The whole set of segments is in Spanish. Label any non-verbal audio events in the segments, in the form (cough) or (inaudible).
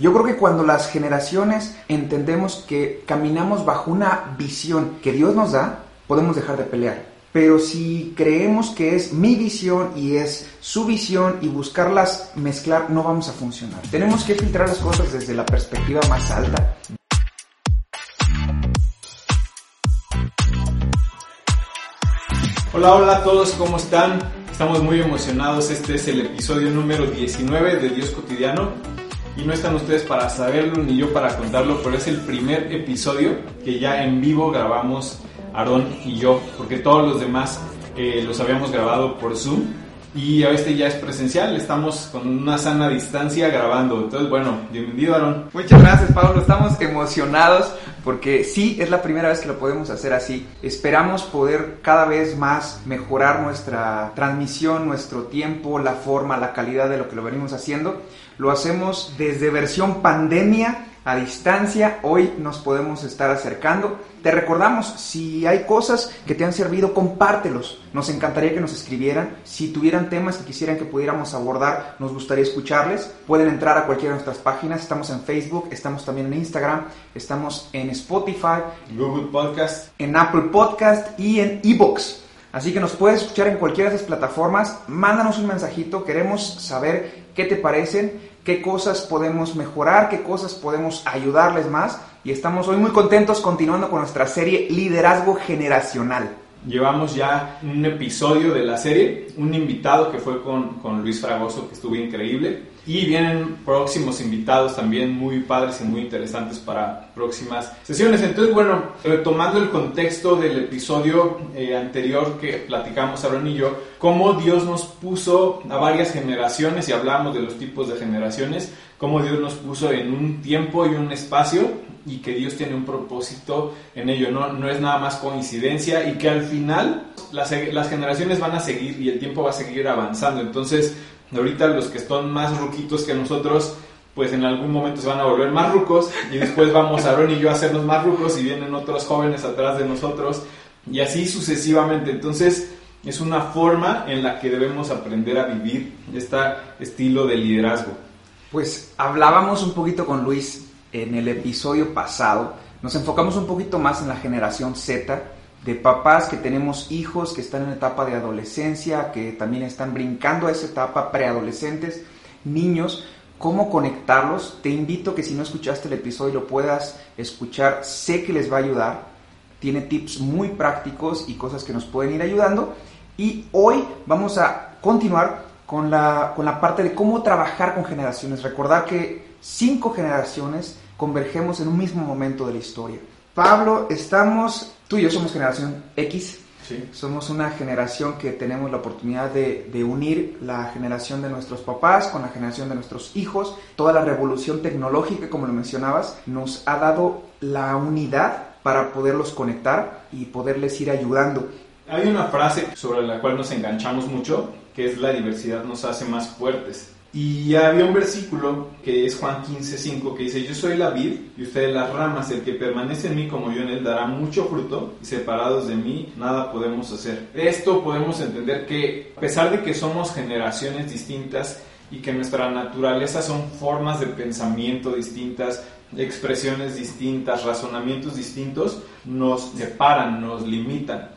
Yo creo que cuando las generaciones entendemos que caminamos bajo una visión que Dios nos da, podemos dejar de pelear. Pero si creemos que es mi visión y es su visión y buscarlas mezclar, no vamos a funcionar. Tenemos que filtrar las cosas desde la perspectiva más alta. Hola, hola a todos, ¿cómo están? Estamos muy emocionados. Este es el episodio número 19 de Dios Cotidiano. Y no están ustedes para saberlo ni yo para contarlo, pero es el primer episodio que ya en vivo grabamos Aarón y yo, porque todos los demás eh, los habíamos grabado por Zoom y este ya es presencial, estamos con una sana distancia grabando. Entonces, bueno, bienvenido Aarón. Muchas gracias Pablo, estamos emocionados porque sí, es la primera vez que lo podemos hacer así. Esperamos poder cada vez más mejorar nuestra transmisión, nuestro tiempo, la forma, la calidad de lo que lo venimos haciendo. Lo hacemos desde versión pandemia a distancia, hoy nos podemos estar acercando. Te recordamos, si hay cosas que te han servido, compártelos. Nos encantaría que nos escribieran. Si tuvieran temas que quisieran que pudiéramos abordar, nos gustaría escucharles. Pueden entrar a cualquiera de nuestras páginas. Estamos en Facebook, estamos también en Instagram, estamos en Spotify, Google Podcast, en Apple Podcast y en Evox. Así que nos puedes escuchar en cualquiera de esas plataformas. Mándanos un mensajito, queremos saber qué te parecen qué cosas podemos mejorar, qué cosas podemos ayudarles más. Y estamos hoy muy contentos continuando con nuestra serie Liderazgo Generacional. Llevamos ya un episodio de la serie, un invitado que fue con, con Luis Fragoso, que estuvo increíble. Y vienen próximos invitados también muy padres y muy interesantes para próximas sesiones. Entonces, bueno, retomando el contexto del episodio eh, anterior que platicamos Aaron y yo, cómo Dios nos puso a varias generaciones, y hablamos de los tipos de generaciones, cómo Dios nos puso en un tiempo y un espacio y que Dios tiene un propósito en ello, no, no es nada más coincidencia y que al final las, las generaciones van a seguir y el tiempo va a seguir avanzando. Entonces, Ahorita los que están más ruquitos que nosotros, pues en algún momento se van a volver más rucos y después vamos Aaron y yo a hacernos más rucos y vienen otros jóvenes atrás de nosotros y así sucesivamente. Entonces es una forma en la que debemos aprender a vivir este estilo de liderazgo. Pues hablábamos un poquito con Luis en el episodio pasado, nos enfocamos un poquito más en la generación Z de papás que tenemos hijos que están en etapa de adolescencia, que también están brincando a esa etapa, preadolescentes, niños, cómo conectarlos. Te invito que si no escuchaste el episodio lo puedas escuchar, sé que les va a ayudar. Tiene tips muy prácticos y cosas que nos pueden ir ayudando. Y hoy vamos a continuar con la, con la parte de cómo trabajar con generaciones. Recordar que cinco generaciones convergemos en un mismo momento de la historia. Pablo, estamos tú y yo somos generación X. Somos una generación que tenemos la oportunidad de, de, unir la generación de nuestros papás con la generación de nuestros hijos. Toda la revolución tecnológica, como lo mencionabas, nos ha dado la unidad para poderlos conectar y poderles ir ayudando. Hay una frase sobre la cual nos enganchamos mucho, que es la diversidad nos hace más fuertes. Y había un versículo que es Juan 15:5 que dice, yo soy la vid y ustedes las ramas, el que permanece en mí como yo en él dará mucho fruto y separados de mí nada podemos hacer. Esto podemos entender que a pesar de que somos generaciones distintas y que nuestra naturaleza son formas de pensamiento distintas, expresiones distintas, razonamientos distintos, nos separan, nos limitan.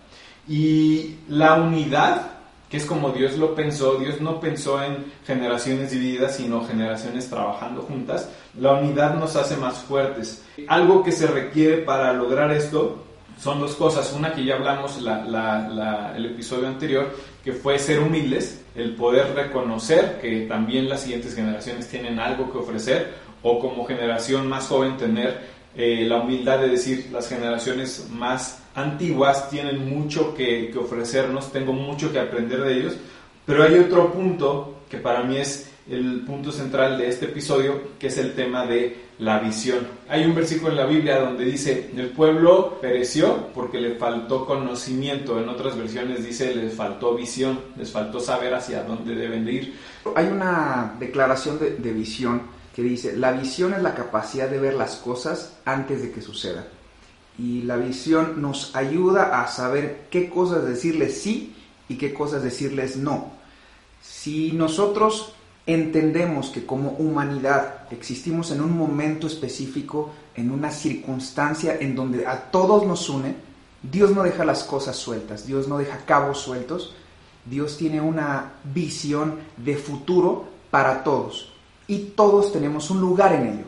Y la unidad que es como Dios lo pensó. Dios no pensó en generaciones divididas, sino generaciones trabajando juntas. La unidad nos hace más fuertes. Algo que se requiere para lograr esto son dos cosas. Una que ya hablamos la, el episodio anterior, que fue ser humildes, el poder reconocer que también las siguientes generaciones tienen algo que ofrecer, o como generación más joven tener eh, la humildad de decir las generaciones más antiguas tienen mucho que, ofrecernos, tengo mucho que aprender de ellos, pero hay otro punto que para mí es el punto central de este episodio, que es el tema de la visión. Hay un versículo en la Biblia donde dice, el pueblo pereció porque le faltó conocimiento, en otras versiones dice, les faltó visión, les faltó saber hacia dónde deben de ir. Hay una declaración de, de visión que dice, la visión es la capacidad de ver las cosas antes de que sucedan. Y la visión nos ayuda a saber qué cosas decirles sí y qué cosas decirles no. Si nosotros entendemos que como humanidad existimos en un momento específico, en una circunstancia en donde a todos nos une, Dios no deja las cosas sueltas, Dios no deja cabos sueltos, Dios tiene una visión de futuro para todos y todos tenemos un lugar en ello.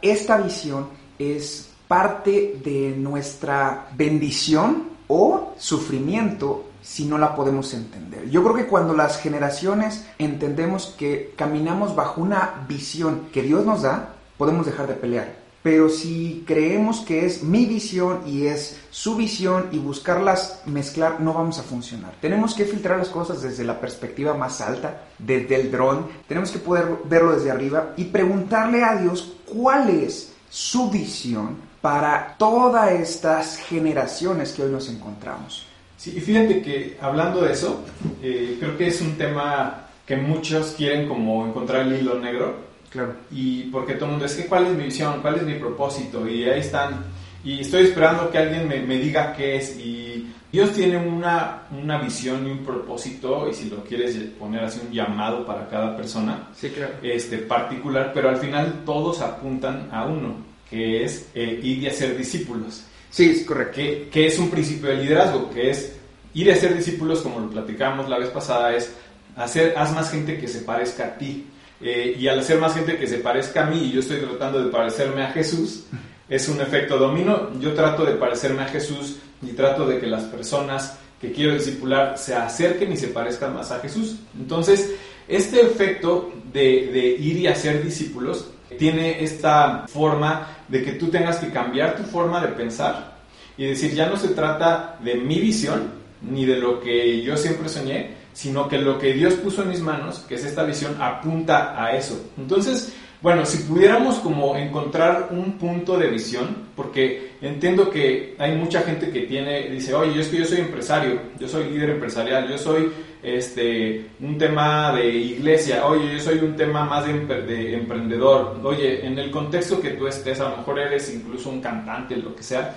Esta visión es parte de nuestra bendición o sufrimiento si no la podemos entender. Yo creo que cuando las generaciones entendemos que caminamos bajo una visión que Dios nos da, podemos dejar de pelear. Pero si creemos que es mi visión y es su visión y buscarlas mezclar, no vamos a funcionar. Tenemos que filtrar las cosas desde la perspectiva más alta, desde el dron. Tenemos que poder verlo desde arriba y preguntarle a Dios cuál es su visión para todas estas generaciones que hoy nos encontramos. Sí, y fíjate que hablando de eso, eh, creo que es un tema que muchos quieren como encontrar el hilo negro Claro. Y porque todo el mundo es que cuál es mi visión, cuál es mi propósito, y ahí están. Y estoy esperando que alguien me, me diga qué es. Y Dios tiene una, una visión y un propósito, y si lo quieres poner así, un llamado para cada persona sí, claro. este, particular, pero al final todos apuntan a uno, que es eh, ir y hacer discípulos. Sí, es correcto. Que, que es un principio de liderazgo, que es ir a hacer discípulos, como lo platicamos la vez pasada, es hacer, haz más gente que se parezca a ti. Eh, y al hacer más gente que se parezca a mí y yo estoy tratando de parecerme a Jesús, es un efecto domino. Yo trato de parecerme a Jesús y trato de que las personas que quiero discipular se acerquen y se parezcan más a Jesús. Entonces, este efecto de, de ir y hacer discípulos tiene esta forma de que tú tengas que cambiar tu forma de pensar y decir, ya no se trata de mi visión ni de lo que yo siempre soñé, sino que lo que Dios puso en mis manos, que es esta visión, apunta a eso. Entonces, bueno, si pudiéramos como encontrar un punto de visión, porque entiendo que hay mucha gente que tiene, dice, oye, yo es que yo soy empresario, yo soy líder empresarial, yo soy este, un tema de iglesia, oye, yo soy un tema más de, emprendedor, oye, en el contexto que tú estés, a lo mejor eres incluso un cantante, lo que sea,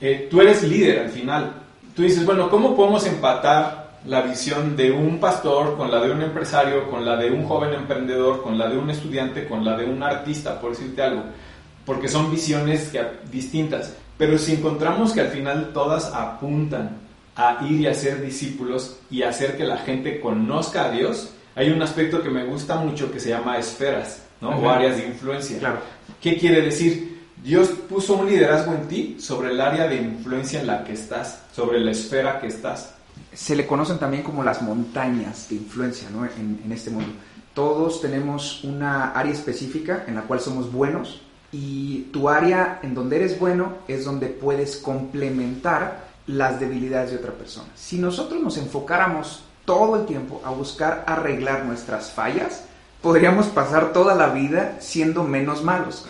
eh, tú eres líder al final. Tú dices, bueno, ¿cómo podemos empatar la visión de un pastor con la de un empresario, con la de un joven emprendedor, con la de un estudiante, con la de un artista, por decirte algo, porque son visiones distintas. Pero si encontramos que al final todas apuntan a ir y a ser discípulos y hacer que la gente conozca a Dios, hay un aspecto que me gusta mucho que se llama esferas, ¿no? O áreas de influencia. Claro. ¿Qué quiere decir? Dios puso un liderazgo en ti sobre el área de influencia en la que estás, sobre la esfera que estás se le conocen también como las montañas de influencia ¿no? en, en, este mundo. Todos tenemos una área específica en la cual somos buenos y tu área en donde eres bueno es donde puedes complementar las debilidades de otra persona. Si nosotros nos enfocáramos todo el tiempo a buscar arreglar nuestras fallas, podríamos pasar toda la vida siendo menos malos.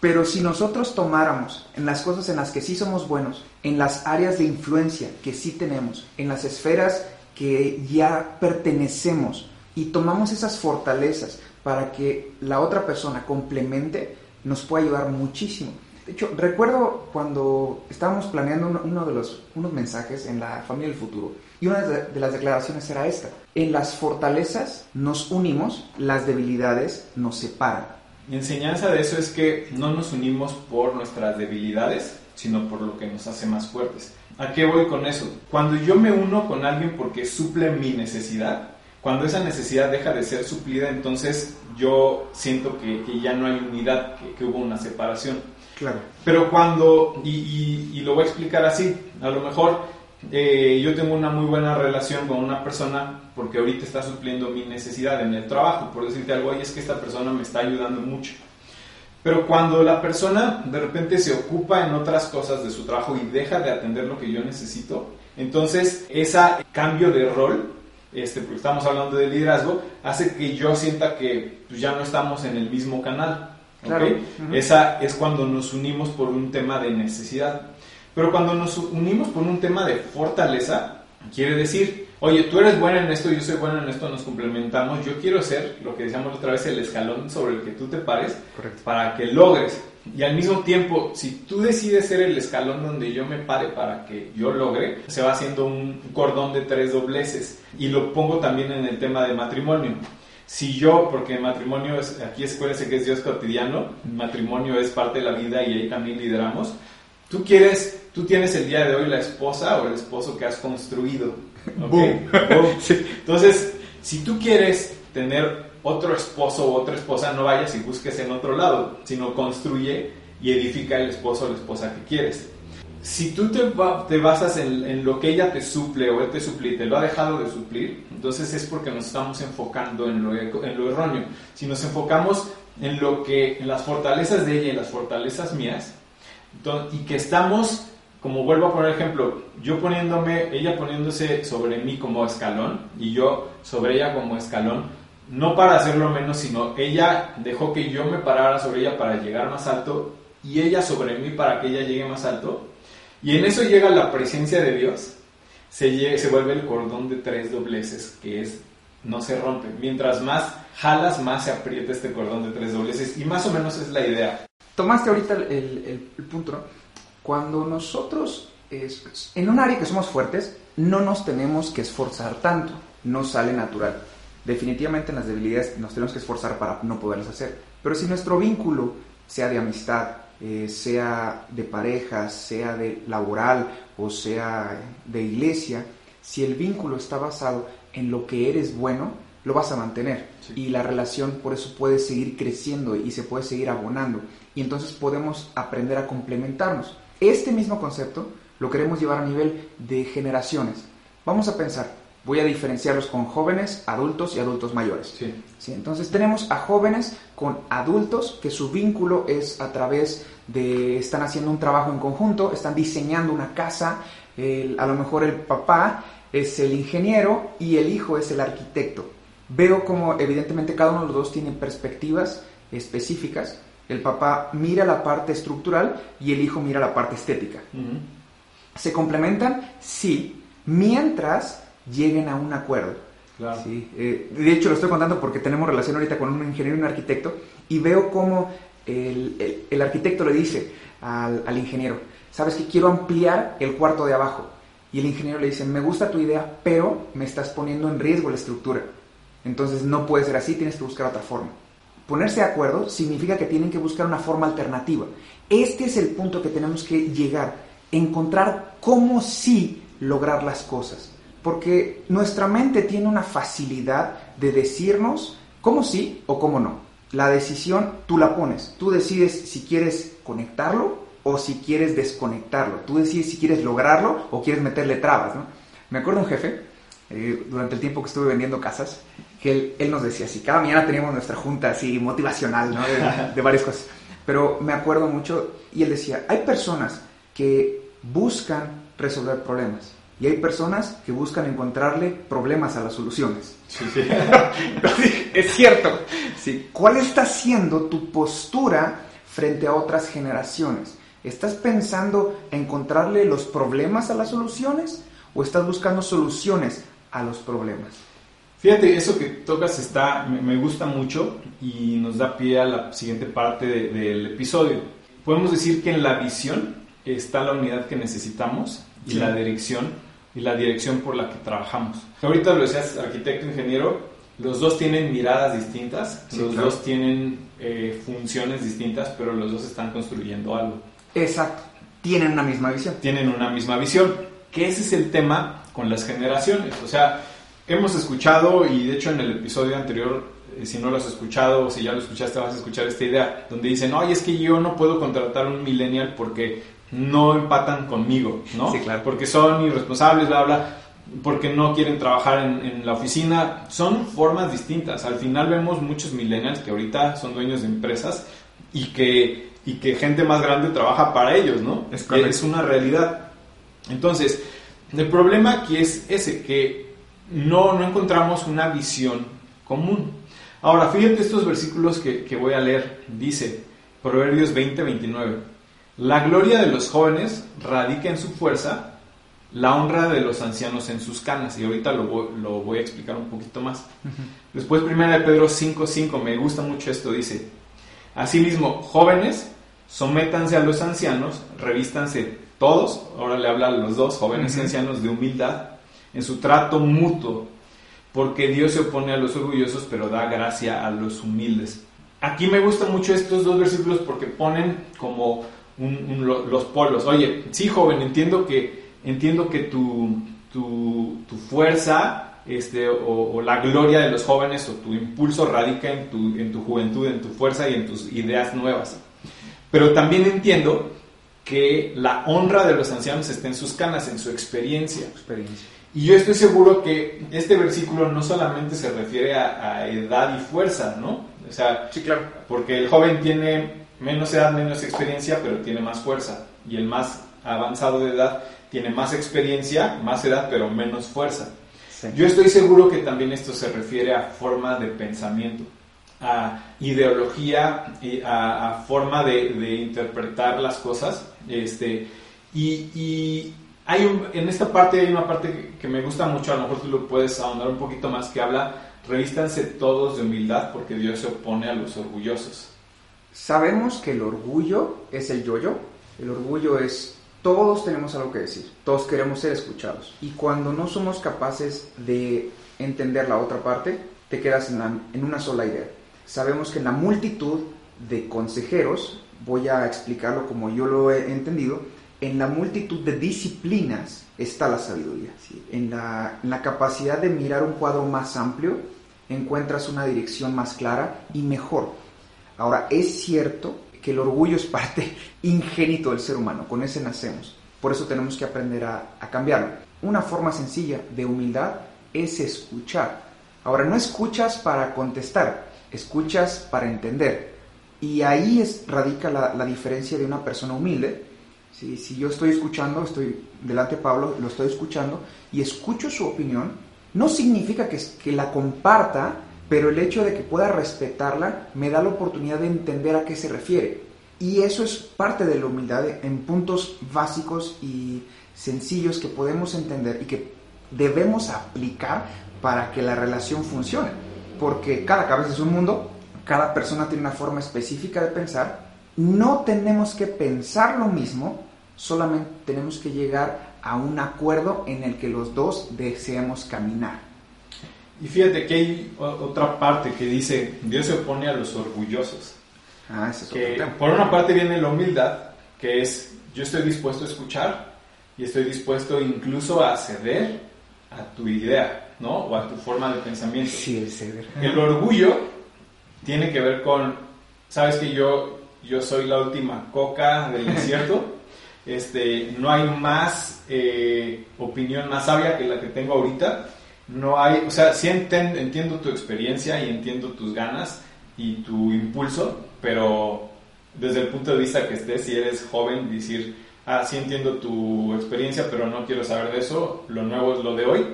Pero si nosotros tomáramos en las cosas en las que sí somos buenos, en las áreas de influencia que sí tenemos, en las esferas que ya pertenecemos y tomamos esas fortalezas para que la otra persona complemente, nos puede ayudar muchísimo. De hecho, recuerdo cuando estábamos planeando uno, de los unos mensajes en la familia del futuro y una de las declaraciones era esta. En las fortalezas nos unimos, las debilidades nos separan. Mi enseñanza de eso es que no nos unimos por nuestras debilidades, sino por lo que nos hace más fuertes. ¿A qué voy con eso? Cuando yo me uno con alguien porque suple mi necesidad, cuando esa necesidad deja de ser suplida, entonces yo siento que, que ya no hay unidad, que, que, hubo una separación. Claro. Pero cuando, y, y, y, lo voy a explicar así, a lo mejor eh, yo tengo una muy buena relación con una persona porque ahorita está supliendo mi necesidad en el trabajo, por decirte algo, y es que esta persona me está ayudando mucho. Pero cuando la persona de repente se ocupa en otras cosas de su trabajo y deja de atender lo que yo necesito, entonces ese cambio de rol, este, porque estamos hablando de liderazgo, hace que yo sienta que pues, ya no estamos en el mismo canal. Claro. Uh -huh. Esa es cuando nos unimos por un tema de necesidad. Pero cuando nos unimos por un tema de fortaleza, quiere decir, oye, tú eres buena en esto, yo soy buena en esto, nos complementamos, yo quiero ser, lo que decíamos otra vez, el escalón sobre el que tú te pares, Correcto. para que logres. Y al mismo tiempo, si tú decides ser el escalón donde yo me pare para que yo logre, se va haciendo un cordón de tres dobleces. Y lo pongo también en el tema de matrimonio. si yo, porque matrimonio es, aquí escuérdese que es Dios cotidiano, matrimonio es parte de la vida y ahí también lideramos, tú quieres, tú tienes el día de hoy la esposa o el esposo que has construido. ¿Okay? (laughs) Entonces, si tú quieres tener otro esposo o otra esposa, no vayas y busques en otro lado, sino construye y edifica el esposo o la esposa que quieres. Si tú te, te basas en, lo que ella te suple o él te suple y te lo ha dejado de suplir, entonces es porque nos estamos enfocando en lo, en lo erróneo. Si nos enfocamos en lo que, en las fortalezas de ella y las fortalezas mías, y que estamos, como vuelvo a poner ejemplo, yo poniéndome, ella poniéndose sobre mí como escalón y yo sobre ella como escalón, no para hacerlo menos, sino ella dejó que yo me parara sobre ella para llegar más alto y ella sobre mí para que ella llegue más alto. Y en eso llega la presencia de Dios, se, se vuelve el cordón de tres dobleces, que es no se rompe. Mientras más jalas, más se aprieta este cordón de tres dobleces y más o menos es la idea. Tomaste ahorita el, punto, Cuando nosotros, en un área que somos fuertes, no nos tenemos que esforzar tanto, no sale natural definitivamente en las debilidades nos tenemos que esforzar para no poderlas hacer. Pero si nuestro vínculo, sea de amistad, eh, sea de pareja, sea de laboral o sea de iglesia, si el vínculo está basado en lo que eres bueno, lo vas a mantener. Y la relación por eso puede seguir creciendo y se puede seguir abonando. Y entonces podemos aprender a complementarnos. Este mismo concepto lo queremos llevar a nivel de generaciones. Vamos a pensar, voy a diferenciarlos con jóvenes, adultos y adultos mayores. Sí. Entonces tenemos a jóvenes con adultos que su vínculo es a través de, están haciendo un trabajo en conjunto, están diseñando una casa, a lo mejor el papá es el ingeniero y el hijo es el arquitecto. Veo como evidentemente cada uno de los dos tiene perspectivas específicas. El papá mira la parte estructural y el hijo mira la parte estética. ¿Se complementan? Sí, mientras lleguen a un acuerdo. Eh, de hecho, lo estoy contando porque tenemos relación ahorita con un ingeniero y un arquitecto y veo cómo el, el, arquitecto le dice al, al, ingeniero, sabes que quiero ampliar el cuarto de abajo. Y el ingeniero le dice, me gusta tu idea, pero me estás poniendo en riesgo la estructura. Entonces no puede ser así, tienes que buscar otra forma. Ponerse de acuerdo significa que tienen que buscar una forma alternativa. Este es el punto que tenemos que llegar, encontrar cómo sí lograr las cosas porque nuestra mente tiene una facilidad de decirnos cómo sí o cómo no. La decisión tú la pones, tú decides si quieres conectarlo o si quieres desconectarlo, tú decides si quieres lograrlo o quieres meterle trabas. Me acuerdo un jefe, eh, durante el tiempo que estuve vendiendo casas, que él, nos decía, si cada mañana teníamos nuestra junta así motivacional ¿no? de, de varias cosas, pero me acuerdo mucho y él decía, hay personas que buscan resolver problemas, y hay personas que buscan encontrarle problemas a las soluciones. Sí, sí. (laughs) es cierto. Sí. ¿Cuál está siendo tu postura frente a otras generaciones? ¿Estás pensando encontrarle los problemas a las soluciones o estás buscando soluciones a los problemas? Fíjate, eso que tocas está, me gusta mucho y nos da pie a la siguiente parte del episodio. Podemos decir que en la visión está la unidad que necesitamos y la dirección y la dirección por la que trabajamos. Ahorita lo decías, arquitecto, ingeniero, los dos tienen miradas distintas, los dos tienen eh, funciones distintas, pero los dos están construyendo algo. Exacto, tienen una misma visión. Tienen una misma visión, que ese es el tema con las generaciones. O sea, hemos escuchado, y de hecho en el episodio anterior, eh, si no lo has escuchado o si ya lo escuchaste, vas a escuchar esta idea, donde dicen, oye, es que yo no puedo contratar un millennial porque no empatan conmigo, ¿no? Sí, claro. Porque son irresponsables, bla, bla, porque no quieren trabajar en, la oficina. Son formas distintas. Al final vemos muchos millennials que ahorita son dueños de empresas y que, y que gente más grande trabaja para ellos, ¿no? Es, es una realidad. Entonces, el problema aquí es ese, que no, no encontramos una visión común. Ahora, fíjate estos versículos que, que voy a leer. Dice, Proverbios 20, 29. La gloria de los jóvenes radica en su fuerza, la honra de los ancianos en sus canas. Y ahorita lo voy, a explicar un poquito más. Después, primera de Pedro 5.5, me gusta mucho esto, dice, Asimismo, jóvenes, sométanse a los ancianos, revístanse todos, ahora le habla a los dos, jóvenes y ancianos, de humildad, en su trato mutuo, porque Dios se opone a los orgullosos, pero da gracia a los humildes. Aquí me gustan mucho estos dos versículos porque ponen como los polos. Oye, sí, joven, entiendo que, entiendo que tu, tu, fuerza este, o, la gloria de los jóvenes o tu impulso radica en tu, en tu juventud, en tu fuerza y en tus ideas nuevas. Pero también entiendo que la honra de los ancianos está en sus canas, en su experiencia. Y yo estoy seguro que este versículo no solamente se refiere a, edad y fuerza, ¿no? O sea, sí, claro. porque el joven tiene menos edad, menos experiencia, pero tiene más fuerza. Y el más avanzado de edad tiene más experiencia, más edad, pero menos fuerza. Yo estoy seguro que también esto se refiere a forma de pensamiento, a ideología, a, a forma de, de, interpretar las cosas. Este, y, y hay en esta parte hay una parte que, me gusta mucho, a lo mejor tú lo puedes ahondar un poquito más, que habla, revístanse todos de humildad porque Dios se opone a los orgullosos. Sabemos que el orgullo es el yo-yo, el orgullo es todos tenemos algo que decir, todos queremos ser escuchados. Y cuando no somos capaces de entender la otra parte, te quedas en una sola idea. Sabemos que en la multitud de consejeros, voy a explicarlo como yo lo he entendido, en la multitud de disciplinas está la sabiduría. En, la, capacidad de mirar un cuadro más amplio, encuentras una dirección más clara y mejor. Ahora, es cierto que el orgullo es parte (laughs) ingénito del ser humano, con ese nacemos. Por eso tenemos que aprender a, a cambiarlo. Una forma sencilla de humildad es escuchar. Ahora, no escuchas para contestar, escuchas para entender. Y ahí es, radica la, la diferencia de una persona humilde si, yo estoy escuchando, estoy delante de Pablo, lo estoy escuchando y escucho su opinión, no significa que, que la comparta, pero el hecho de que pueda respetarla me da la oportunidad de entender a qué se refiere. Y eso es parte de la humildad en puntos básicos y sencillos que podemos entender y que debemos aplicar para que la relación funcione. Porque cada cabeza es un mundo, cada persona tiene una forma específica de pensar no tenemos que pensar lo mismo, solamente tenemos que llegar a un acuerdo en el que los dos deseemos caminar. Y fíjate que hay otra parte que dice, Dios se opone a los orgullosos. Ah, ese es otro Por una parte viene la humildad, que es, yo estoy dispuesto a escuchar y estoy dispuesto incluso a ceder a tu idea, ¿no? O a tu forma de pensamiento. Sí, el ceder. El orgullo tiene que ver con, sabes que yo yo soy la última coca del desierto. (laughs) Este, no hay más eh, opinión más sabia que la que tengo ahorita. No hay, o sea, sí entiendo tu experiencia y entiendo tus ganas y tu impulso, pero desde el punto de vista que estés, si eres joven, decir, ah, sí entiendo tu experiencia, pero no quiero saber de eso, lo nuevo es lo de hoy.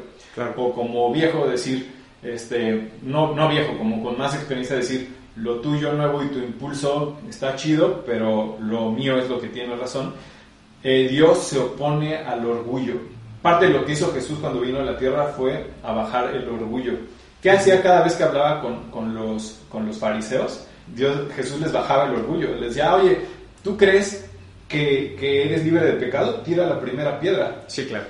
O como viejo, decir, este, no, no viejo, como con más experiencia, decir, lo tuyo nuevo y tu impulso está chido, pero lo mío es lo que tiene razón. Eh, Dios se opone al orgullo. Parte de lo que hizo Jesús cuando vino a la tierra fue a bajar el orgullo. ¿Qué hacía cada vez que hablaba con, con, los, con los fariseos? Dios, Jesús les bajaba el orgullo. Les decía, oye, ¿tú crees que, que, eres libre de pecado? Tira la primera piedra. Sí, claro.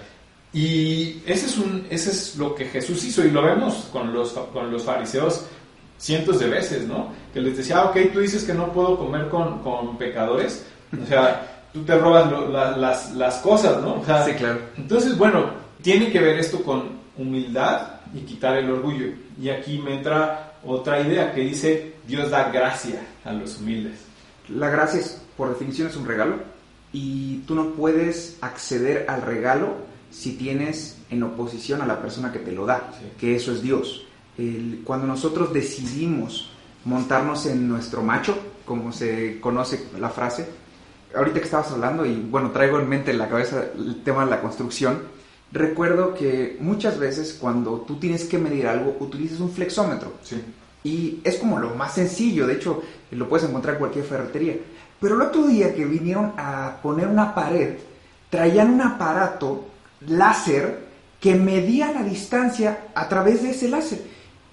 Y ese es, un, ese es lo que Jesús hizo y lo vemos con los, con los fariseos cientos de veces, ¿no? Que les decía, ah, ok, tú dices que no puedo comer con, con pecadores, o sea, tú te robas las, las, cosas, ¿no? sí, claro. Entonces, bueno, tiene que ver esto con humildad y quitar el orgullo. Y aquí me entra otra idea que dice, Dios da gracia a los humildes. La gracia, es, por definición, es un regalo y tú no puedes acceder al regalo si tienes en oposición a la persona que te lo da, que eso es Dios cuando nosotros decidimos montarnos en nuestro macho, como se conoce la frase, ahorita que estabas hablando y bueno, traigo en mente en la cabeza el tema de la construcción, recuerdo que muchas veces cuando tú tienes que medir algo utilizas un flexómetro. Y es como lo más sencillo, de hecho lo puedes encontrar en cualquier ferretería. Pero el otro día que vinieron a poner una pared, traían un aparato láser que medía la distancia a través de ese láser.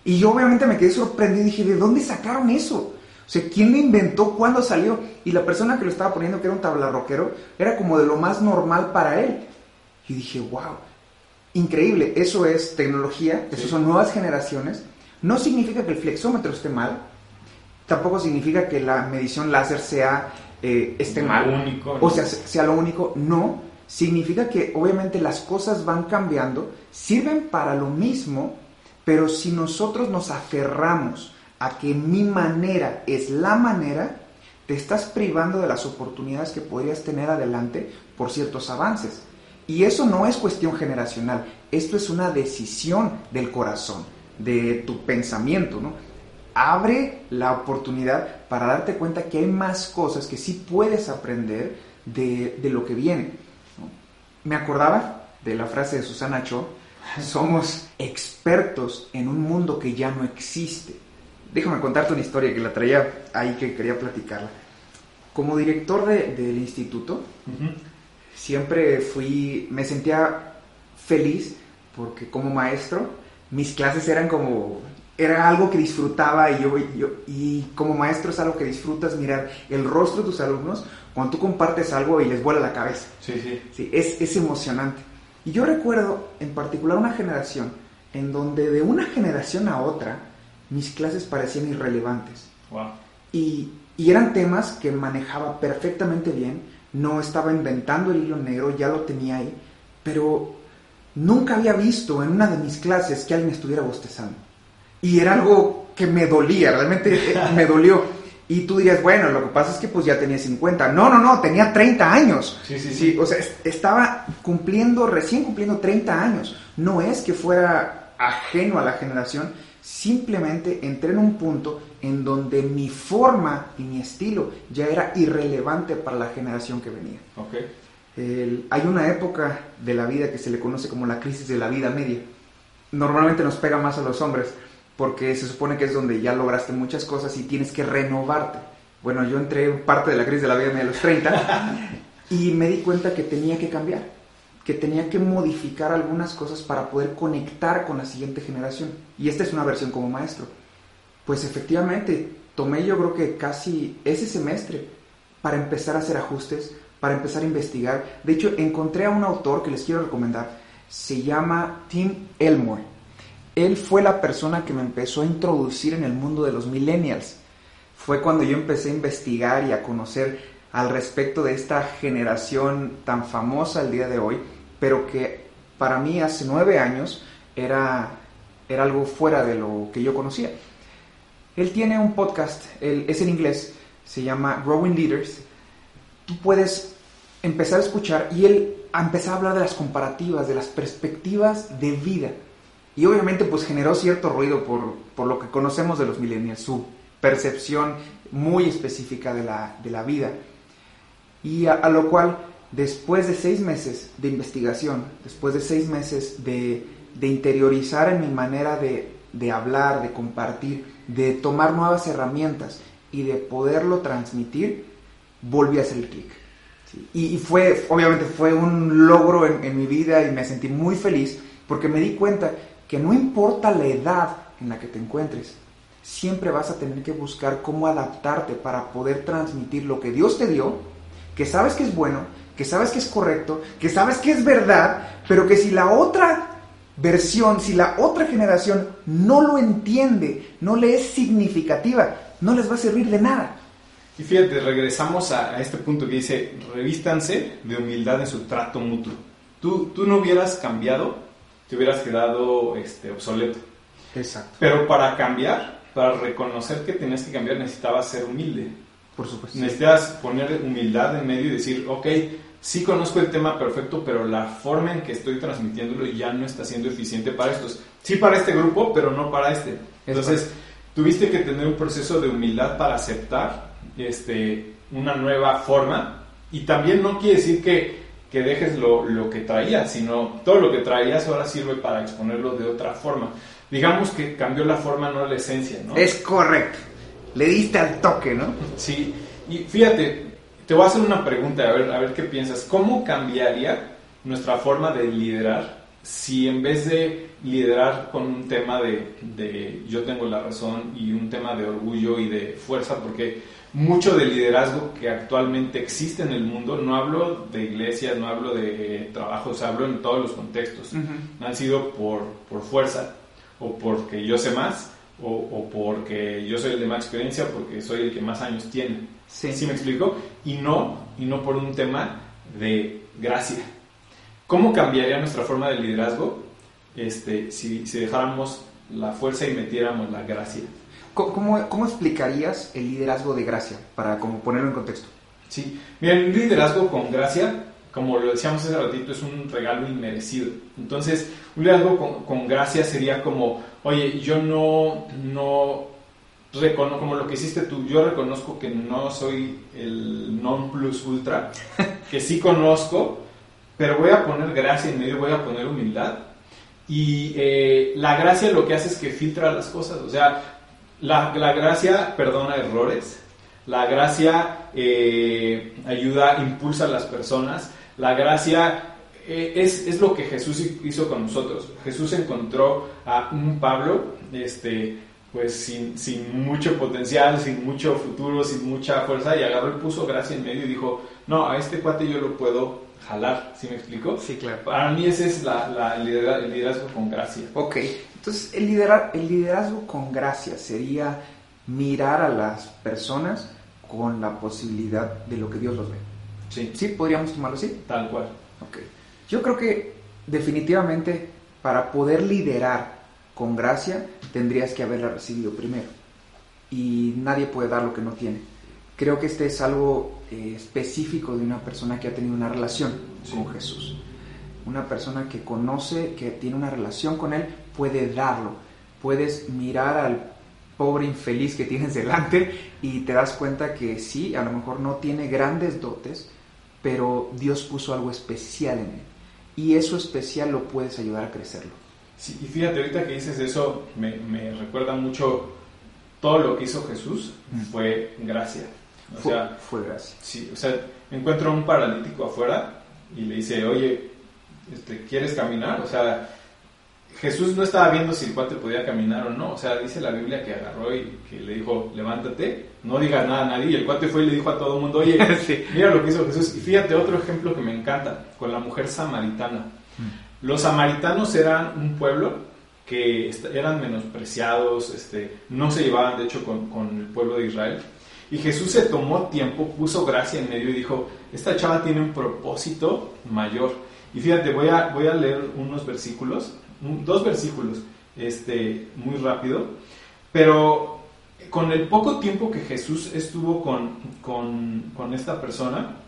Y yo obviamente me quedé sorprendido y dije, ¿de dónde sacaron eso? O sea, ¿quién lo inventó? ¿Cuándo salió? Y la persona que lo estaba poniendo, que era un tablarroquero, era como de lo más normal para él. Y dije, wow. increíble, eso es tecnología, eso Sí. son nuevas generaciones. No significa que el flexómetro esté mal, tampoco significa que la medición láser sea eh, esté Lo mal único, o sea, sea lo único. No, significa que obviamente las cosas van cambiando, sirven para lo mismo, pero si nosotros nos aferramos a que mi manera es la manera, te estás privando de las oportunidades que podrías tener adelante por ciertos avances. Y eso no es cuestión generacional, esto es una decisión del corazón, de tu pensamiento, ¿no? Abre la oportunidad para darte cuenta que hay más cosas que sí puedes aprender de, de lo que viene. ¿no? Me acordaba de la frase de Susana Cho, (laughs) somos expertos en un mundo que ya no existe. Déjame contarte una historia que la traía ahí que quería platicarla. Como director de- del instituto, siempre fui, me sentía feliz porque como maestro mis clases eran como, era algo que disfrutaba y yo, yo- y como maestro es algo que disfrutas mirar el rostro de tus alumnos cuando tú compartes algo y les vuela la cabeza. Sí, sí. Sí, es, es emocionante. Y yo recuerdo en particular una generación en donde de una generación a otra mis clases parecían irrelevantes. Wow. Y, y eran temas que manejaba perfectamente bien, no estaba inventando el hilo negro, ya lo tenía ahí, pero nunca había visto en una de mis clases que alguien estuviera bostezando. Y era algo que me dolía, realmente eh, me dolió. Y tú dirías, bueno, lo que pasa es que pues ya tenía 50. No, no, no, tenía 30 años. Sí, sí, Sí, o sea, es- estaba cumpliendo, recién cumpliendo 30 años. No es que fuera ajeno a la generación, simplemente entré en un punto en donde mi forma y mi estilo ya era irrelevante para la generación que venía. Ok. El- hay una época de la vida que se le conoce como la crisis de la vida media. Normalmente nos pega más a los hombres porque se supone que es donde ya lograste muchas cosas y tienes que renovarte. Bueno, yo entré en parte de la crisis de la vida media a los 30 (laughs) y me di cuenta que tenía que cambiar, que tenía que modificar algunas cosas para poder conectar con la siguiente generación. Y esta es una versión como maestro. Pues efectivamente, tomé yo creo que casi ese semestre para empezar a hacer ajustes, para empezar a investigar. De hecho, encontré a un autor que les quiero recomendar. Se llama Tim Elmore. Él fue la persona que me empezó a introducir en el mundo de los millennials. Fue cuando yo empecé a investigar y a conocer al respecto de esta generación tan famosa el día de hoy, pero que para mí hace nueve años era, era algo fuera de lo que yo conocía. Él tiene un podcast, es en inglés, se llama Growing Leaders. Tú puedes empezar a escuchar y él a empezar a hablar de las comparativas, de las perspectivas de vida. Y obviamente pues generó cierto ruido por, por lo que conocemos de los millennials, su percepción muy específica de la, de la vida. Y a lo cual, después de seis meses de investigación, después de seis meses de, interiorizar en mi manera de, hablar, de compartir, de tomar nuevas herramientas y de poderlo transmitir, volví a hacer el clic. Y, fue, obviamente fue un logro en mi vida y me sentí muy feliz porque me di cuenta que no importa la edad en la que te encuentres, siempre vas a tener que buscar cómo adaptarte para poder transmitir lo que Dios te dio, que sabes que es bueno, que sabes que es correcto, que sabes que es verdad, pero que si la otra versión, si la otra generación no lo entiende, no le es significativa, no les va a servir de nada. Y fíjate, regresamos a, a este punto que dice, revístanse de humildad en su trato mutuo. Tú, tú no hubieras cambiado, te hubieras quedado este, obsoleto. Exacto. Pero para cambiar, para reconocer que tenías que cambiar, necesitabas ser humilde. Por supuesto. Necesitas poner humildad en medio y decir, ok, sí conozco el tema perfecto, pero la forma en que estoy transmitiéndolo ya no está siendo eficiente para estos. Sí para este grupo, pero no para este. Entonces, tuviste que tener un proceso de humildad para aceptar este, una nueva forma. Y también no quiere decir que, que dejes lo, lo que traías, sino todo lo que traías ahora sirve para exponerlo de otra forma. Digamos que cambió la forma, no la esencia, ¿no? Es correcto. Le diste al toque, ¿no? Sí, y fíjate, te voy a hacer una pregunta, a ver, a ver qué piensas. ¿Cómo cambiaría nuestra forma de liderar si en vez de liderar con un tema de, de yo tengo la razón y un tema de orgullo y de fuerza, porque mucho del liderazgo que actualmente existe en el mundo, no hablo de iglesias, no hablo de trabajos, hablo en todos los contextos, han sido por, por fuerza o porque yo sé más o, porque yo soy el de más experiencia, porque soy el que más años tiene. Sí. me explico? Y no, y no por un tema de gracia. ¿Cómo cambiaría nuestra forma de liderazgo este, si, si dejáramos la fuerza y metiéramos la gracia? ¿Cómo, ¿Cómo, explicarías el liderazgo de gracia, para como ponerlo en contexto? Sí, mira, un liderazgo con gracia, como lo decíamos hace ratito, es un regalo inmerecido. Entonces, un liderazgo con, con gracia sería como, oye, yo no, no reconozco, como lo que hiciste tú, yo reconozco que no soy el non plus ultra, (laughs) que sí conozco, pero voy a poner gracia en medio, voy a poner humildad. Y eh, la gracia lo que hace es que filtra las cosas, o sea, la, gracia perdona errores, la gracia eh, ayuda, impulsa a las personas, la gracia eh, es, es, lo que Jesús hizo con nosotros. Jesús encontró a un Pablo, este, pues sin, sin, mucho potencial, sin mucho futuro, sin mucha fuerza, y agarró y puso gracia en medio y dijo, no, a este cuate yo lo puedo jalar, ¿sí me explico? Sí, claro. Para mí ese es la, el liderazgo con gracia. Ok, entonces el, liderar, el liderazgo con gracia sería mirar a las personas con la posibilidad de lo que Dios los ve. Sí. ¿Sí? ¿Podríamos tomarlo así? Tal cual. Ok. Yo creo que definitivamente para poder liderar con gracia tendrías que haberla recibido primero. Y nadie puede dar lo que no tiene. Creo que este es algo eh, específico de una persona que ha tenido una relación con Jesús. Una persona que conoce, que tiene una relación con Él, puede darlo. Puedes mirar al pobre infeliz que tienes delante y te das cuenta que sí, a lo mejor no tiene grandes dotes, pero Dios puso algo especial en él. Y eso especial lo puedes ayudar a crecerlo. Sí, y fíjate, ahorita que dices eso, me, me recuerda mucho todo lo que hizo Jesús, mm. fue gracia. O fue, sea, fue gracia. Sí, o sea, encuentro a un paralítico afuera y le dice, oye, este, ¿quieres caminar? O sea, Jesús no estaba viendo si el cuate podía caminar o no. O sea, dice la Biblia que agarró y que le dijo, levántate, no digas nada a nadie. Y el cuate fue y le dijo a todo el mundo, oye, (laughs) mira lo que hizo Jesús. Y fíjate otro ejemplo que me encanta, con la mujer samaritana. Mm. Los samaritanos eran un pueblo que eran menospreciados, este, no se llevaban de hecho con, el pueblo de Israel. Y Jesús se tomó tiempo, puso gracia en medio y dijo, esta chava tiene un propósito mayor. Y fíjate, voy a, voy a leer unos versículos, dos versículos, este, muy rápido, pero con el poco tiempo que Jesús estuvo con esta persona,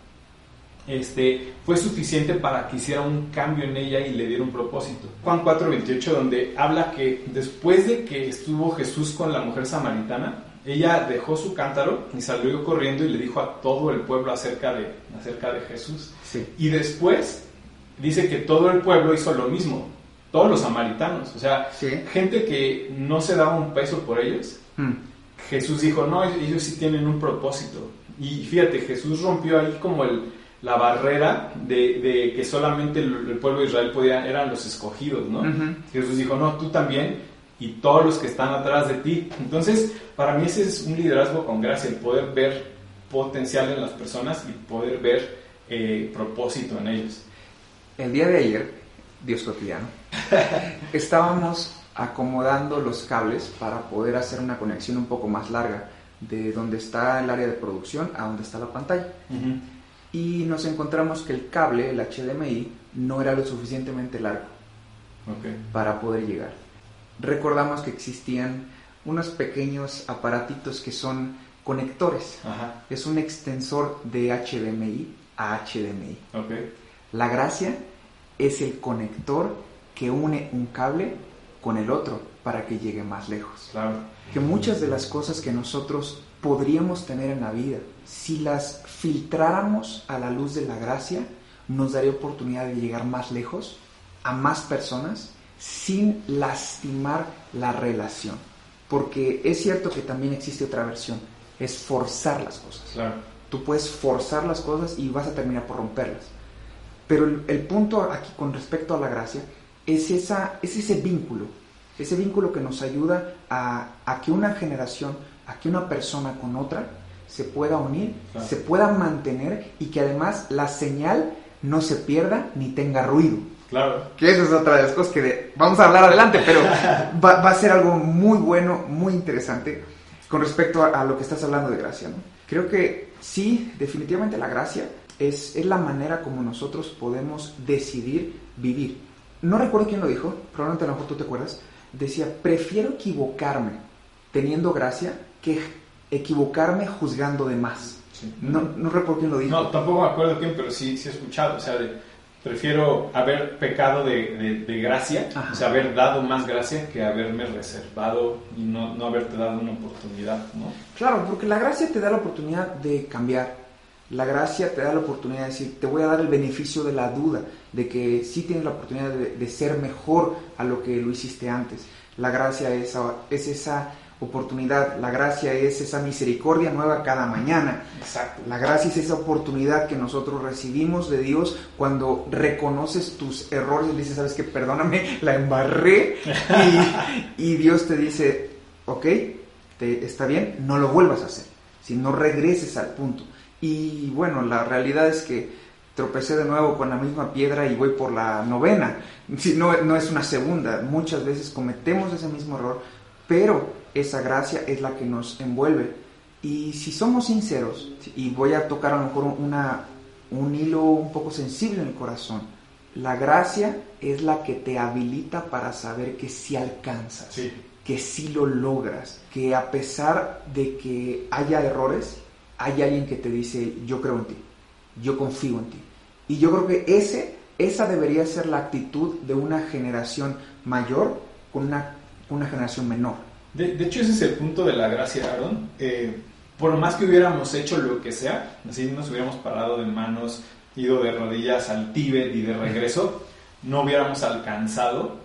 este, fue suficiente para que hiciera un cambio en ella y le diera un propósito. Juan 4:28, donde habla que después de que estuvo Jesús con la mujer samaritana, ella dejó su cántaro y salió corriendo y le dijo a todo el pueblo acerca de, acerca de Jesús. Y después dice que todo el pueblo hizo lo mismo, todos los samaritanos, o sea, gente que no se daba un peso por ellos. Hmm. Jesús dijo, no, ellos sí tienen un propósito. Y fíjate, Jesús rompió ahí como el, la barrera de, que solamente el, pueblo de Israel podía, eran los escogidos, ¿no? Jesús dijo, no, tú también y todos los que están atrás de ti. Entonces, para mí ese es un liderazgo con gracia, el poder ver potencial en las personas y poder ver eh, propósito en ellos. El día de ayer, Dios cotidiano, (laughs) estábamos acomodando los cables para poder hacer una conexión un poco más larga de donde está el área de producción a donde está la pantalla. Y nos encontramos que el cable, el HDMI, no era lo suficientemente largo para poder llegar recordamos que existían unos pequeños aparatitos que son conectores. Es un extensor de HDMI a HDMI. La gracia es el conector que une un cable con el otro para que llegue más lejos. Que muchas de las cosas que nosotros podríamos tener en la vida, si las filtráramos a la luz de la gracia, nos daría oportunidad de llegar más lejos, a más personas sin lastimar la relación. Porque es cierto que también existe otra versión, es forzar las cosas. Tú puedes forzar las cosas y vas a terminar por romperlas. Pero el, punto aquí con respecto a la gracia es, esa, es ese vínculo, ese vínculo que nos ayuda a, a que una generación, a que una persona con otra se pueda unir, se pueda mantener y que además la señal no se pierda ni tenga ruido. Claro. Que eso es otra de las cosas que vamos a hablar adelante, pero (laughs) va, a ser algo muy bueno, muy interesante con respecto a, lo que estás hablando de gracia. ¿no? Creo que sí, definitivamente la gracia es, es la manera como nosotros podemos decidir vivir. No recuerdo quién lo dijo, probablemente a lo mejor tú te acuerdas. Decía, prefiero equivocarme teniendo gracia que equivocarme juzgando de más. No, no recuerdo quién lo dijo. No, tampoco me acuerdo quién, pero sí, sí he escuchado. O sea, prefiero haber pecado de, de, gracia, o sea, haber dado más gracia que haberme reservado y no, no haberte dado una oportunidad, ¿no? Claro, porque la gracia te da la oportunidad de cambiar la gracia te da la oportunidad de decir, te voy a dar el beneficio de la duda, de que sí tienes la oportunidad de, ser mejor a lo que lo hiciste antes. La gracia es, es, esa oportunidad, la gracia es esa misericordia nueva cada mañana. Exacto. La gracia es esa oportunidad que nosotros recibimos de Dios cuando reconoces tus errores y dices, sabes que perdóname, (laughs) la embarré. (laughs) y, y, Dios te dice, ok, te, está bien, no lo vuelvas a hacer, si no regreses al punto. Y bueno, la realidad es que tropecé de nuevo con la misma piedra y voy por la novena. Si no, no es una segunda. Muchas veces cometemos ese mismo error, pero esa gracia es la que nos envuelve. Y si somos sinceros, y voy a tocar a lo mejor una, un hilo un poco sensible en el corazón, la gracia es la que te habilita para saber que sí alcanzas, que sí lo logras, que a pesar de que haya errores, hay alguien que te dice, yo creo en ti, yo confío en ti. Y yo creo que ese, esa debería ser la actitud de una generación mayor con una, una generación menor. De, hecho, ese es el punto de la gracia, Aaron. Eh, por más que hubiéramos hecho lo que sea, así nos hubiéramos parado de manos, ido de rodillas al Tíbet y de regreso, no hubiéramos alcanzado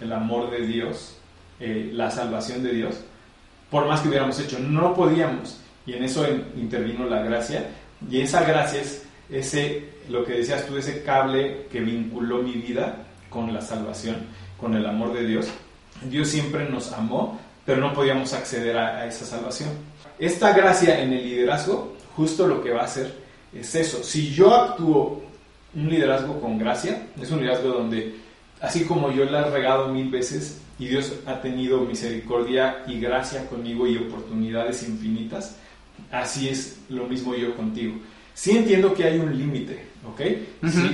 el amor de Dios, eh, la salvación de Dios, por más que hubiéramos hecho. No podíamos y en eso intervino la gracia y esa gracia es ese, lo que decías tú, ese cable que vinculó mi vida con la salvación, con el amor de Dios. Dios siempre nos amó, pero no podíamos acceder a, esa salvación. Esta gracia en el liderazgo, justo lo que va a hacer es eso. Si yo actúo un liderazgo con gracia, es un liderazgo donde, así como yo le he regado mil veces y Dios ha tenido misericordia y gracia conmigo y oportunidades infinitas, así es lo mismo yo contigo. Sí entiendo que hay un límite, ¿ok?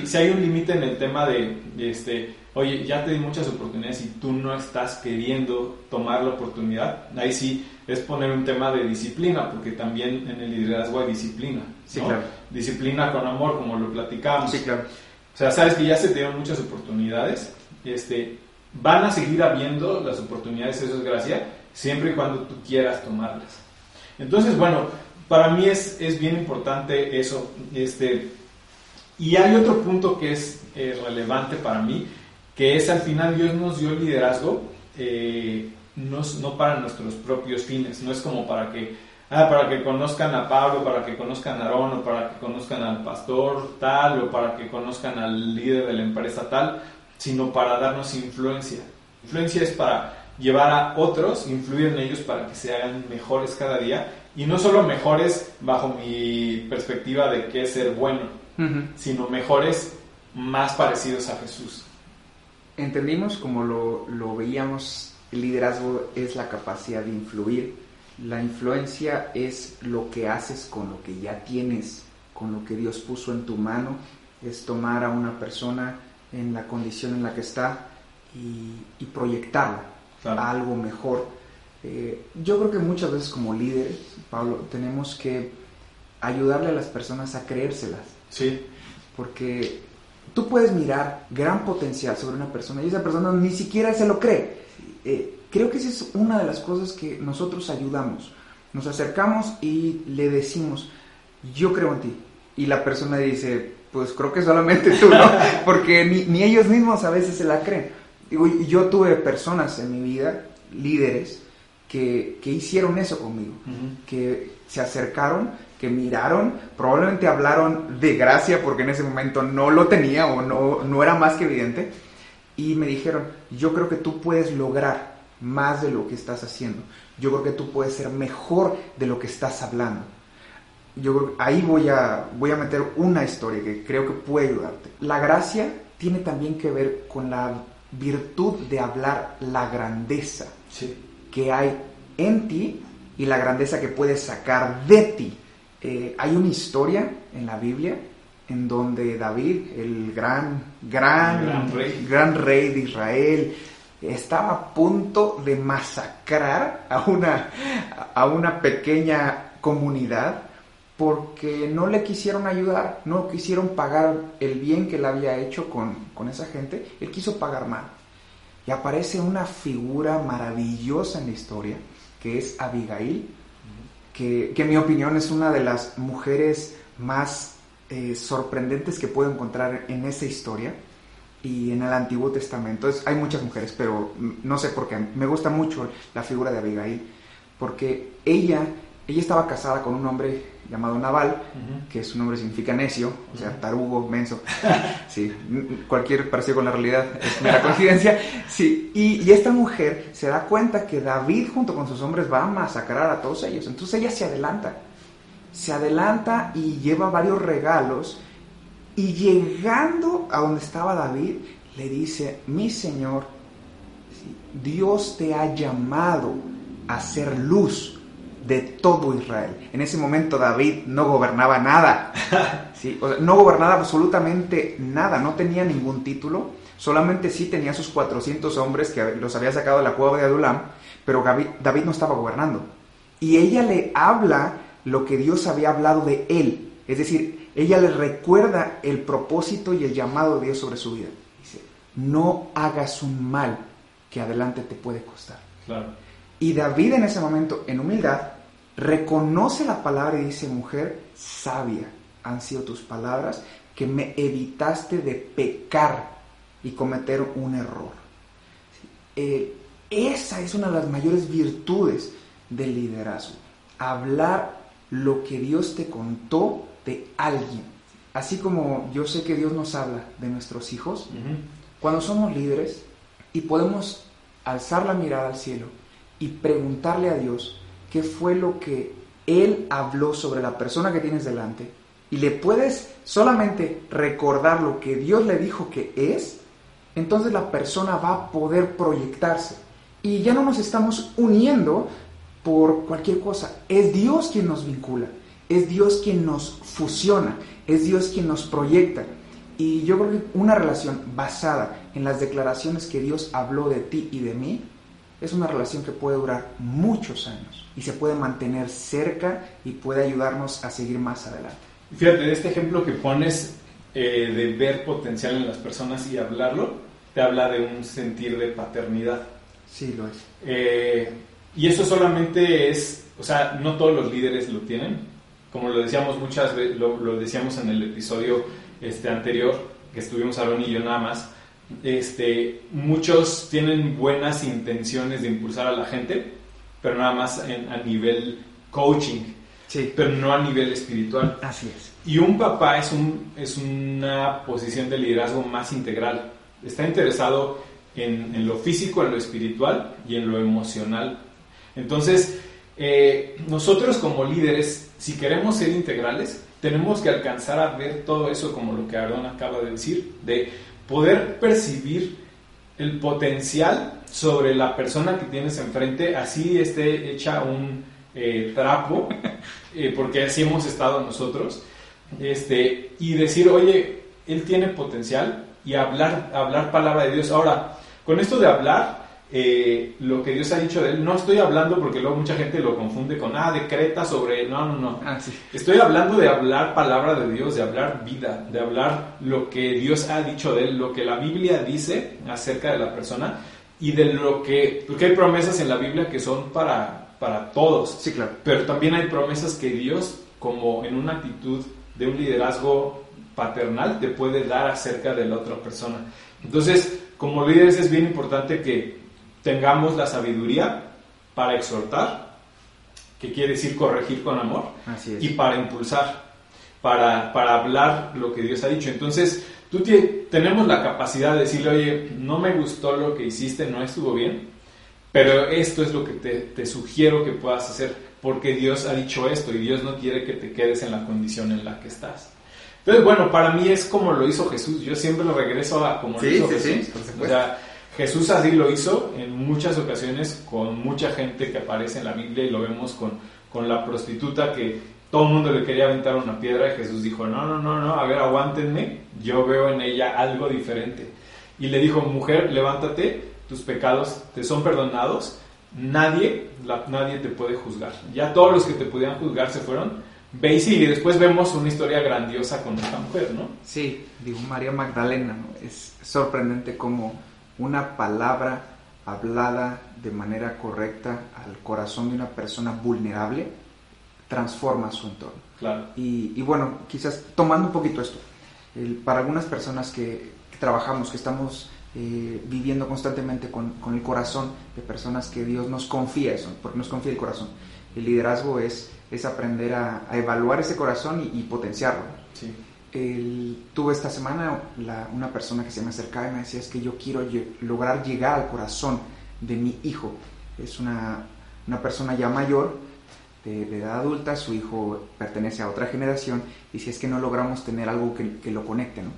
si, hay un límite en el tema de, este, oye, ya te di muchas oportunidades y tú no estás queriendo tomar la oportunidad, ahí sí es poner un tema de disciplina, porque también en el liderazgo hay disciplina. Sí, claro. Disciplina con amor, como lo platicamos. Sí, claro. O sea, sabes que ya se te dieron muchas oportunidades, este, van a seguir habiendo las oportunidades, eso es gracia, siempre y cuando tú quieras tomarlas. Entonces, bueno, para mí es, es bien importante eso. Este, y hay otro punto que es eh, relevante para mí, que es al final Dios nos dio liderazgo, eh, no, no, para nuestros propios fines, no es como para que, ah, para que conozcan a Pablo, para que conozcan a Aarón, o para que conozcan al pastor tal, o para que conozcan al líder de la empresa tal, sino para darnos influencia. Influencia es para llevar a otros, influir en ellos para que se hagan mejores cada día. Y no solo mejores bajo mi perspectiva de qué es ser bueno, sino mejores más parecidos a Jesús. Entendimos como lo, lo veíamos, el liderazgo es la capacidad de influir. La influencia es lo que haces con lo que ya tienes, con lo que Dios puso en tu mano. Es tomar a una persona en la condición en la que está y, y proyectarla algo mejor. Eh, yo creo que muchas veces como líderes, Pablo, tenemos que ayudarle a las personas a creérselas. Sí. Porque tú puedes mirar gran potencial sobre una persona y esa persona ni siquiera se lo cree. Eh, creo que esa es una de las cosas que nosotros ayudamos. Nos acercamos y le decimos, yo creo en ti. Y la persona dice, pues creo que solamente tú, ¿no? (laughs) Porque ni, ni ellos mismos a veces se la creen yo tuve personas en mi vida, líderes, que, hicieron eso conmigo, que se acercaron, que miraron, probablemente hablaron de gracia porque en ese momento no lo tenía o no, no era más que evidente, y me dijeron, yo creo que tú puedes lograr más de lo que estás haciendo, yo creo que tú puedes ser mejor de lo que estás hablando. yo creo que ahí voy a, voy a meter una historia que creo que puede ayudarte. La gracia tiene también que ver con la virtud de hablar la grandeza que hay en ti y la grandeza que puedes sacar de ti. Eh, hay una historia en la Biblia en donde David, el gran, gran, gran rey. gran rey de Israel, estaba a punto de masacrar a una, a una pequeña comunidad porque no le quisieron ayudar, no quisieron pagar el bien que le había hecho con, con esa gente, él quiso pagar mal. Y aparece una figura maravillosa en la historia, que es Abigail, que, que en mi opinión es una de las mujeres más eh, sorprendentes que puedo encontrar en esa historia y en el Antiguo Testamento. Es, hay muchas mujeres, pero no sé por qué. Me gusta mucho la figura de Abigail, porque ella, ella estaba casada con un hombre llamado Naval, que su nombre significa necio, o sea, tarugo, menso. (laughs) Sí, cualquier parecido con la realidad es mera coincidencia. (laughs) Sí, y, y, esta mujer se da cuenta que David junto con sus hombres va a masacrar a todos ellos. Entonces ella se adelanta. Se adelanta y lleva varios regalos. Y llegando a donde estaba David, le dice, mi Señor, Dios te ha llamado a ser luz de todo Israel. En ese momento David no gobernaba nada, (laughs) ¿sí? no gobernaba absolutamente nada, no tenía ningún título, solamente sí tenía sus 400 hombres que los había sacado de la cueva de Adulam, pero David no estaba gobernando. Y ella le habla lo que Dios había hablado de él, es decir, ella le recuerda el propósito y el llamado de Dios sobre su vida. Dice, no hagas un mal que adelante te puede costar. Claro. Y David en ese momento, en humildad, reconoce la palabra y dice, mujer sabia han sido tus palabras que me evitaste de pecar y cometer un error. Eh, esa es una de las mayores virtudes del liderazgo. Hablar lo que Dios te contó de alguien. Así como yo sé que Dios nos habla de nuestros hijos, cuando somos líderes y podemos alzar la mirada al cielo y preguntarle a Dios qué fue lo que Él habló sobre la persona que tienes delante y le puedes solamente recordar lo que Dios le dijo que es, entonces la persona va a poder proyectarse. Y ya no nos estamos uniendo por cualquier cosa. Es Dios quien nos vincula, es Dios quien nos fusiona, es Dios quien nos proyecta. Y yo creo que una relación basada en las declaraciones que Dios habló de ti y de mí es una relación que puede durar muchos años y se puede mantener cerca y puede ayudarnos a seguir más adelante. Fíjate, este ejemplo que pones eh, de ver potencial en las personas y hablarlo, te habla de un sentir de paternidad. Sí, lo es. Eh, y eso solamente es, o sea, no todos los líderes lo tienen. Como lo decíamos muchas veces, lo, lo decíamos en el episodio este, anterior, que estuvimos Aaron y yo nada más, este, muchos tienen buenas intenciones de impulsar a la gente, pero nada más a nivel coaching, sí. pero no a nivel espiritual. Así es. Y un papá es, un, es una posición de liderazgo más integral. Está interesado en, en lo físico, en lo espiritual y en lo emocional. Entonces, eh, nosotros como líderes, si queremos ser integrales, tenemos que alcanzar a ver todo eso como lo que Aaron acaba de decir, de poder percibir el potencial sobre la persona que tienes enfrente, así esté hecha un eh, trapo, (laughs) eh, porque así hemos estado nosotros, este, y decir, oye, él tiene potencial y hablar, hablar palabra de Dios. Ahora, con esto de hablar, eh, lo que Dios ha dicho de él. No estoy hablando porque luego mucha gente lo confunde con, ah, decreta sobre... No, no, no. Ah, sí. Estoy hablando de hablar palabra de Dios, de hablar vida, de hablar lo que Dios ha dicho de él, lo que la Biblia dice acerca de la persona y de lo que... Porque hay promesas en la Biblia que son para, para todos. Sí, claro. Pero también hay promesas que Dios, como en una actitud de un liderazgo paternal, te puede dar acerca de la otra persona. Entonces, como líderes es bien importante que tengamos la sabiduría para exhortar, que quiere decir corregir con amor, Así y para impulsar, para, para hablar lo que Dios ha dicho. Entonces, tú tenemos la capacidad de decirle, oye, no me gustó lo que hiciste, no estuvo bien, pero esto es lo que te, te sugiero que puedas hacer. porque Dios ha dicho esto y Dios no quiere que te quedes en la condición en la que estás. Entonces, bueno, para mí es como lo hizo Jesús. Yo siempre lo regreso a como lo hizo Jesús. o sea, Jesús así lo hizo en muchas ocasiones con mucha gente que aparece en la Biblia y lo vemos con, con la prostituta que todo el mundo le quería aventar una piedra y Jesús dijo, no, no, no, no, a ver, aguántenme, yo veo en ella algo diferente. Y le dijo, mujer, levántate, tus pecados te son perdonados nadie, nadie te puede juzgar. Ya todos los que te pudieran juzgar se fueron. Ve y después vemos una historia grandiosa con esta mujer, ¿no? Sí, digo María Magdalena, Es sorprendente como una palabra hablada de manera correcta al corazón de una persona vulnerable transforma su entorno. Claro. Y, bueno, quizás tomando un poquito esto, para algunas personas que trabajamos, que estamos eh, viviendo constantemente con, el corazón de personas que Dios nos confía eso, porque nos confía el corazón. El liderazgo es, es aprender a, evaluar ese corazón y, potenciarlo. Tuve esta semana una persona que se me acercaba y me decía es que yo quiero lograr llegar al corazón de mi hijo. Es una, una persona ya mayor, de, edad adulta, su hijo pertenece a otra generación y si es que no logramos tener algo que, que lo conecte, ¿no?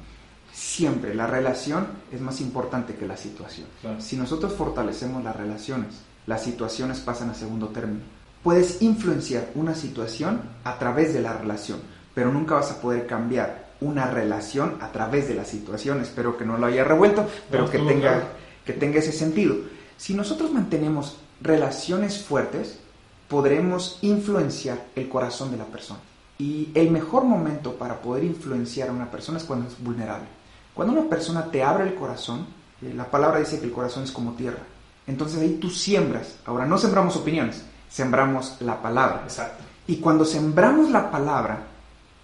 siempre la relación es más importante que la situación. Si nosotros fortalecemos las relaciones, las situaciones pasan a segundo término. Puedes influenciar una situación a través de la relación, pero nunca vas a poder cambiar una relación a través de la situación. Espero que no lo haya revuelto, pero que, tenga, que tenga ese sentido. Si nosotros mantenemos relaciones fuertes, podremos influenciar el corazón de la persona. Y el mejor momento para poder influenciar a una persona es cuando es vulnerable. Cuando una persona te abre el corazón, eh, la palabra dice que el corazón es como tierra. Entonces ahí tú siembras. Ahora no sembramos opiniones, sembramos la palabra. Exacto. Y cuando sembramos la palabra,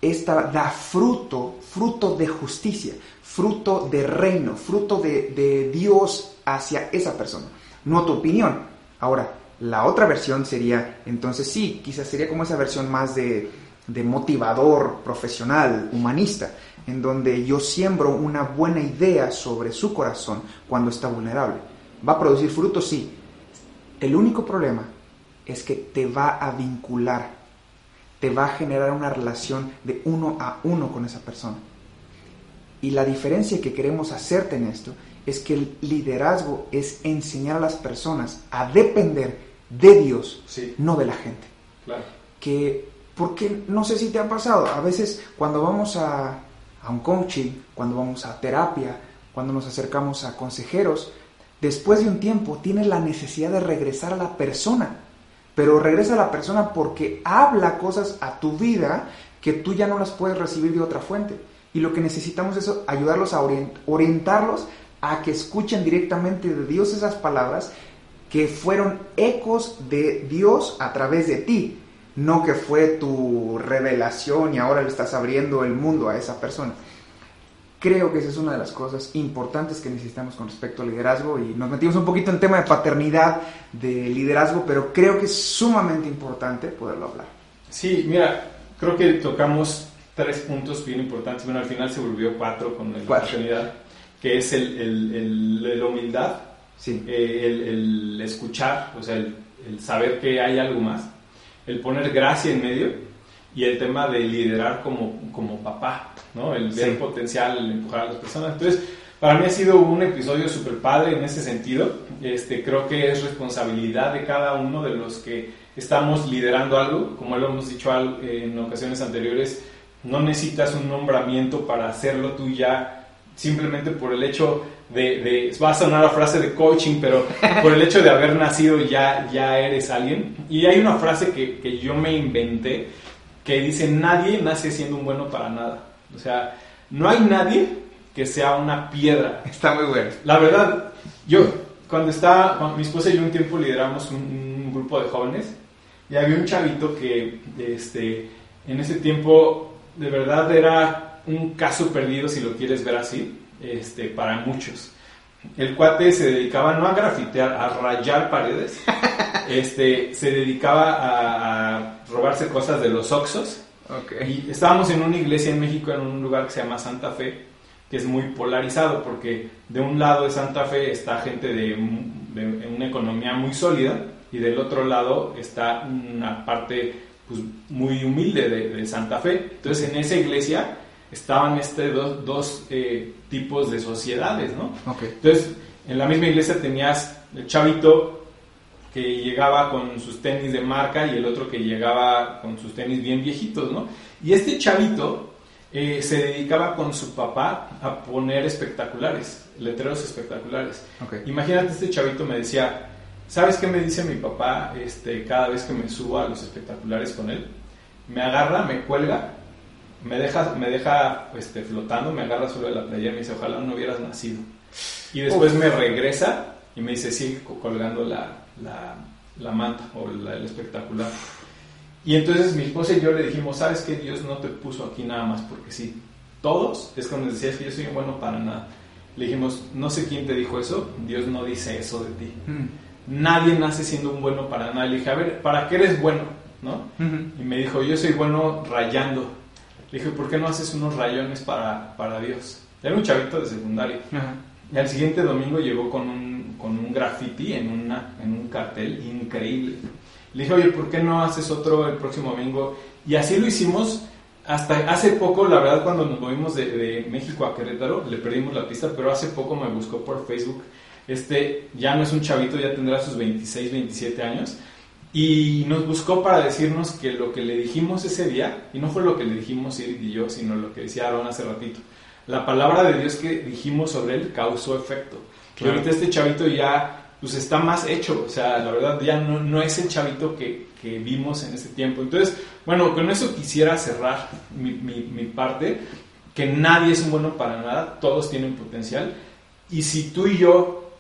esta da fruto, fruto de justicia, fruto de reino, fruto de, de Dios hacia esa persona, no tu opinión. Ahora, la otra versión sería, entonces sí, quizás sería como esa versión más de, de motivador, profesional, humanista en donde yo siembro una buena idea sobre su corazón cuando está vulnerable. ¿Va a producir frutos? Sí. El único problema es que te va a vincular, te va a generar una relación de uno a uno con esa persona. Y la diferencia que queremos hacerte en esto es que el liderazgo es enseñar a las personas a depender de Dios, no de la gente. Claro. Que, porque no sé si te ha pasado, a veces cuando vamos a, a un coaching, cuando vamos a terapia, cuando nos acercamos a consejeros, después de un tiempo tienes la necesidad de regresar a la persona, pero regresa a la persona porque habla cosas a tu vida que tú ya no las puedes recibir de otra fuente. Y lo que necesitamos es ayudarlos a orientarlos a que escuchen directamente de Dios esas palabras que fueron ecos de Dios a través de ti no que fue tu revelación y ahora le estás abriendo el mundo a esa persona. Creo que esa es una de las cosas importantes que necesitamos con respecto al liderazgo y nos metimos un poquito en tema de paternidad, de liderazgo, pero creo que es sumamente importante poderlo hablar. Sí, mira, creo que tocamos tres puntos bien importantes. Bueno, al final se volvió cuatro con la paternidad, que es el, el, la humildad, sí. Eh, el, escuchar, o sea, el saber que hay algo más el poner gracia en medio y el tema de liderar como, como papá, ¿no? El ver potencial, el empujar a las personas. Entonces, para mí ha sido un episodio súper padre en ese sentido. Este, creo que es responsabilidad de cada uno de los que estamos liderando algo. Como lo hemos dicho en ocasiones anteriores, no necesitas un nombramiento para hacerlo tú ya, simplemente por el hecho de, va a sonar la frase de coaching, pero (laughs) por el hecho de haber nacido ya, ya eres alguien. Y hay una frase que, que yo me inventé que dice, nadie nace siendo un bueno para nada. O sea, no hay nadie que sea una piedra. (laughs) Está muy bueno. La verdad, yo, cuando estaba, mi esposa y yo un tiempo lideramos un, grupo de jóvenes y había un chavito que este, en ese tiempo de verdad era un caso perdido, si lo quieres ver así este, para muchos. El cuate se dedicaba no a grafitear, a rayar paredes. (laughs) Este, se dedicaba a, robarse cosas de los Oxos. Y estábamos en una iglesia en México, en un lugar que se llama Santa Fe, que es muy polarizado, porque de un lado de Santa Fe está gente de, una economía muy sólida, y del otro lado está una parte pues, muy humilde de, Santa Fe. Entonces en esa iglesia estaban este dos, dos eh, tipos de sociedades, ¿no? Entonces en la misma iglesia tenías el chavito que llegaba con sus tenis de marca y el otro que llegaba con sus tenis bien viejitos, ¿no? Y este chavito eh, se dedicaba con su papá a poner espectaculares, letreros espectaculares. Imagínate, este chavito me decía, ¿sabes qué me dice mi papá este, cada vez que me subo a los espectaculares con él? Me agarra, me cuelga, me deja, me deja este, flotando, me agarra sobre la playa y me dice, ojalá no hubieras nacido. Y después me regresa y me dice, sigue colgando la, la, manta o el espectacular. Y entonces mi esposa y yo le dijimos, ¿sabes qué? Dios no te puso aquí nada más porque sí. Todos, es cuando decías que yo soy bueno para nada. Le dijimos, no sé quién te dijo eso, Dios no dice eso de ti. Mm. Nadie nace siendo un bueno para nada. Le dije, a ver, ¿para qué eres bueno? ¿No? Y me dijo, yo soy bueno rayando. Le dije, ¿por qué no haces unos rayones para, para Dios? Era un chavito de secundaria. Y al siguiente domingo llegó con un, con un graffiti en, una, en un cartel increíble. Le dije, oye, ¿por qué no haces otro el próximo domingo? Y así lo hicimos hasta hace poco, la verdad, cuando nos movimos de, México a Querétaro, le perdimos la pista, pero hace poco me buscó por Facebook. Este ya no es un chavito, ya tendrá sus 26, 27 años. Y nos buscó para decirnos que lo que le dijimos ese día, y no fue lo que le dijimos Irid y yo, sino lo que decía Aaron hace ratito, la palabra de Dios que dijimos sobre él causó efecto. Y ahorita este chavito ya pues está más hecho, o sea, la verdad ya no, no es el chavito que, que, vimos en ese tiempo. Entonces, bueno, con eso quisiera cerrar mi, mi, parte, que nadie es un bueno para nada, todos tienen potencial, y si tú y yo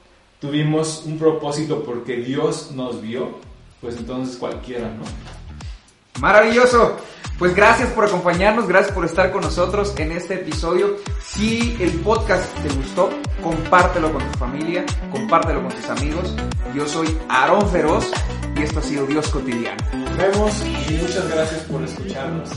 tuvimos un propósito porque Dios nos vio, pues entonces cualquiera, ¿no? Maravilloso. Pues gracias por acompañarnos, gracias por estar con nosotros en este episodio. Si el podcast te gustó, compártelo con tu familia, compártelo con tus amigos. Yo soy Aarón Feroz y esto ha sido Dios Cotidiano. Nos vemos y muchas gracias por escucharnos.